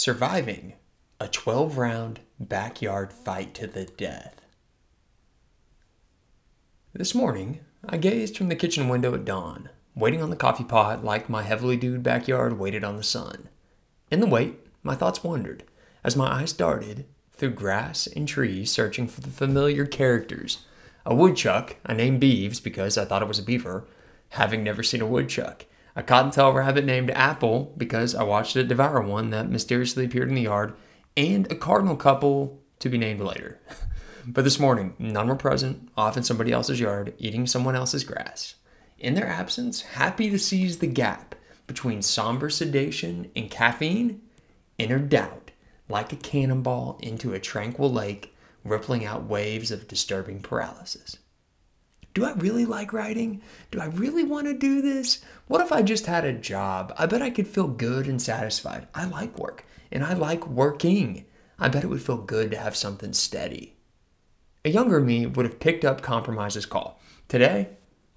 surviving a 12 round backyard fight to the death. This morning, I gazed from the kitchen window at dawn, waiting on the coffee pot like my heavily dewed backyard waited on the sun. In the wait, my thoughts wandered as my eyes darted through grass and trees searching for the familiar characters. A woodchuck, I named Beeves because I thought it was a beaver, having never seen a woodchuck a cottontail rabbit named Apple because I watched it devour one that mysteriously appeared in the yard, and a cardinal couple to be named later. but this morning, none were present, off in somebody else's yard, eating someone else's grass. In their absence, happy to seize the gap between somber sedation and caffeine, inner doubt, like a cannonball into a tranquil lake, rippling out waves of disturbing paralysis. Do I really like writing? Do I really want to do this? What if I just had a job? I bet I could feel good and satisfied. I like work and I like working. I bet it would feel good to have something steady. A younger me would have picked up Compromise's call. Today,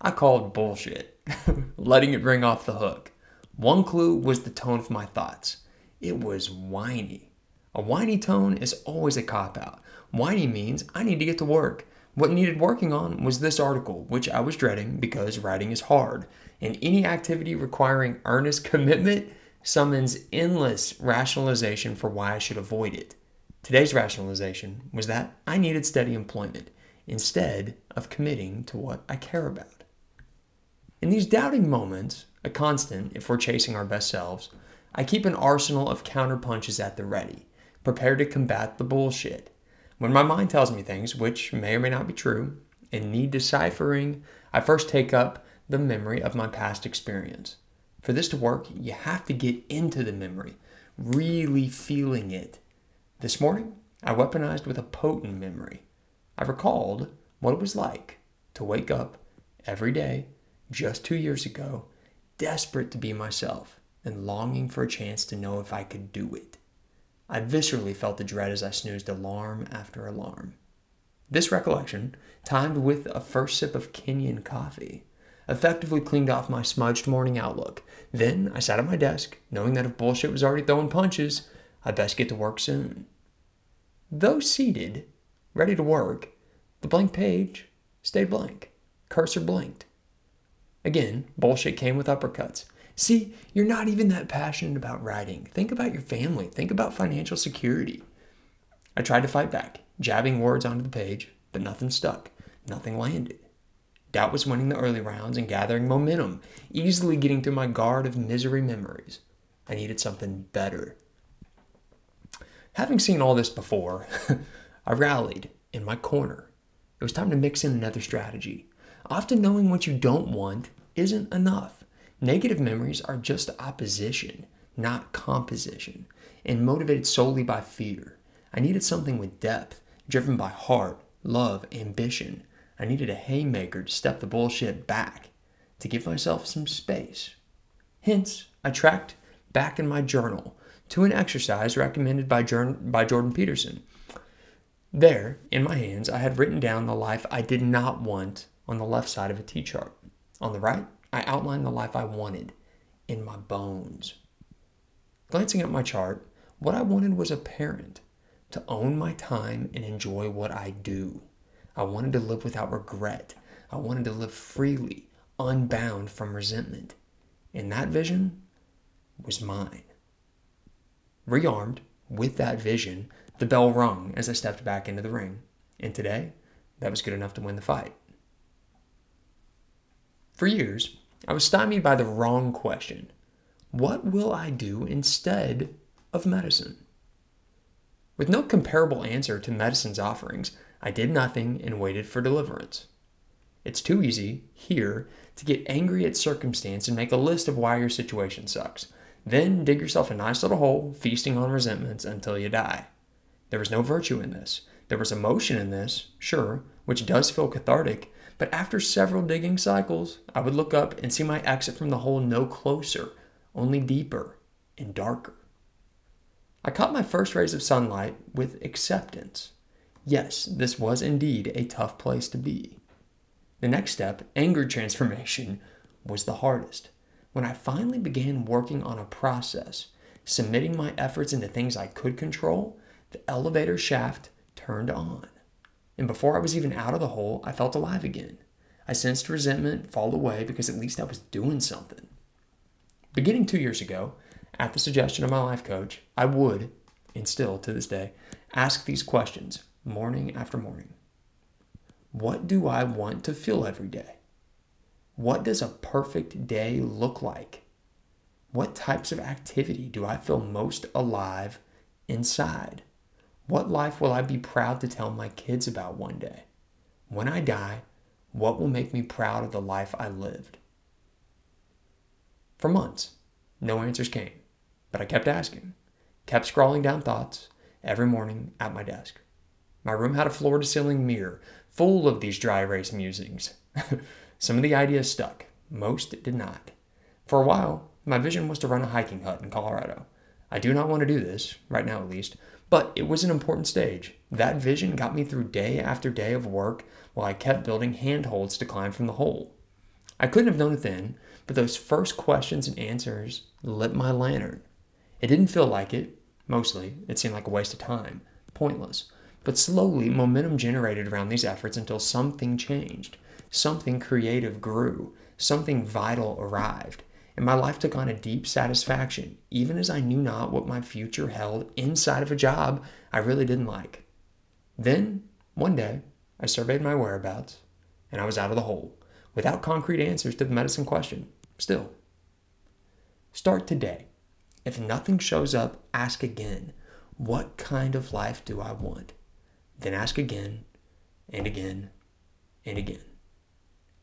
I called bullshit, letting it ring off the hook. One clue was the tone of my thoughts. It was whiny. A whiny tone is always a cop out. Whiny means I need to get to work. What needed working on was this article, which I was dreading because writing is hard, and any activity requiring earnest commitment summons endless rationalization for why I should avoid it. Today's rationalization was that I needed steady employment instead of committing to what I care about. In these doubting moments, a constant if we're chasing our best selves, I keep an arsenal of counterpunches at the ready, prepared to combat the bullshit when my mind tells me things which may or may not be true and need deciphering, I first take up the memory of my past experience. For this to work, you have to get into the memory, really feeling it. This morning, I weaponized with a potent memory. I recalled what it was like to wake up every day just two years ago, desperate to be myself and longing for a chance to know if I could do it. I viscerally felt the dread as I snoozed alarm after alarm. This recollection, timed with a first sip of Kenyan coffee, effectively cleaned off my smudged morning outlook. Then I sat at my desk, knowing that if bullshit was already throwing punches, I'd best get to work soon. Though seated, ready to work, the blank page stayed blank. Cursor blinked. Again, bullshit came with uppercuts. See, you're not even that passionate about writing. Think about your family, think about financial security. I tried to fight back, jabbing words onto the page, but nothing stuck, nothing landed. Doubt was winning the early rounds and gathering momentum, easily getting through my guard of misery memories. I needed something better. Having seen all this before, I rallied in my corner. It was time to mix in another strategy. Often knowing what you don't want isn't enough. Negative memories are just opposition, not composition, and motivated solely by fear. I needed something with depth, driven by heart, love, ambition. I needed a haymaker to step the bullshit back, to give myself some space. Hence, I tracked back in my journal to an exercise recommended by, by Jordan Peterson. There, in my hands, I had written down the life I did not want on the left side of a T chart. On the right, I outlined the life I wanted in my bones. Glancing at my chart, what I wanted was apparent to own my time and enjoy what I do. I wanted to live without regret. I wanted to live freely, unbound from resentment. And that vision was mine. Rearmed with that vision, the bell rung as I stepped back into the ring. And today, that was good enough to win the fight. For years, I was stymied by the wrong question What will I do instead of medicine? With no comparable answer to medicine's offerings, I did nothing and waited for deliverance. It's too easy, here, to get angry at circumstance and make a list of why your situation sucks. Then dig yourself a nice little hole, feasting on resentments until you die. There was no virtue in this. There was emotion in this, sure, which does feel cathartic, but after several digging cycles, I would look up and see my exit from the hole no closer, only deeper and darker. I caught my first rays of sunlight with acceptance. Yes, this was indeed a tough place to be. The next step, anger transformation, was the hardest. When I finally began working on a process, submitting my efforts into things I could control, the elevator shaft turned on. And before I was even out of the hole, I felt alive again. I sensed resentment fall away because at least I was doing something. Beginning two years ago, at the suggestion of my life coach, I would, and still to this day, ask these questions morning after morning. What do I want to feel every day? What does a perfect day look like? What types of activity do I feel most alive inside? What life will I be proud to tell my kids about one day? When I die, what will make me proud of the life I lived? For months, no answers came, but I kept asking, kept scrawling down thoughts every morning at my desk. My room had a floor to ceiling mirror full of these dry erase musings. Some of the ideas stuck, most did not. For a while, my vision was to run a hiking hut in Colorado. I do not want to do this, right now at least, but it was an important stage. That vision got me through day after day of work while I kept building handholds to climb from the hole. I couldn't have known it then, but those first questions and answers lit my lantern. It didn't feel like it, mostly, it seemed like a waste of time, pointless. But slowly, momentum generated around these efforts until something changed. Something creative grew. Something vital arrived. And my life took on a deep satisfaction, even as I knew not what my future held inside of a job I really didn't like. Then, one day, I surveyed my whereabouts, and I was out of the hole, without concrete answers to the medicine question. Still, start today. If nothing shows up, ask again. What kind of life do I want? Then ask again and again and again.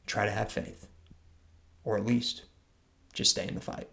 Try to have faith, or at least just stay in the fight.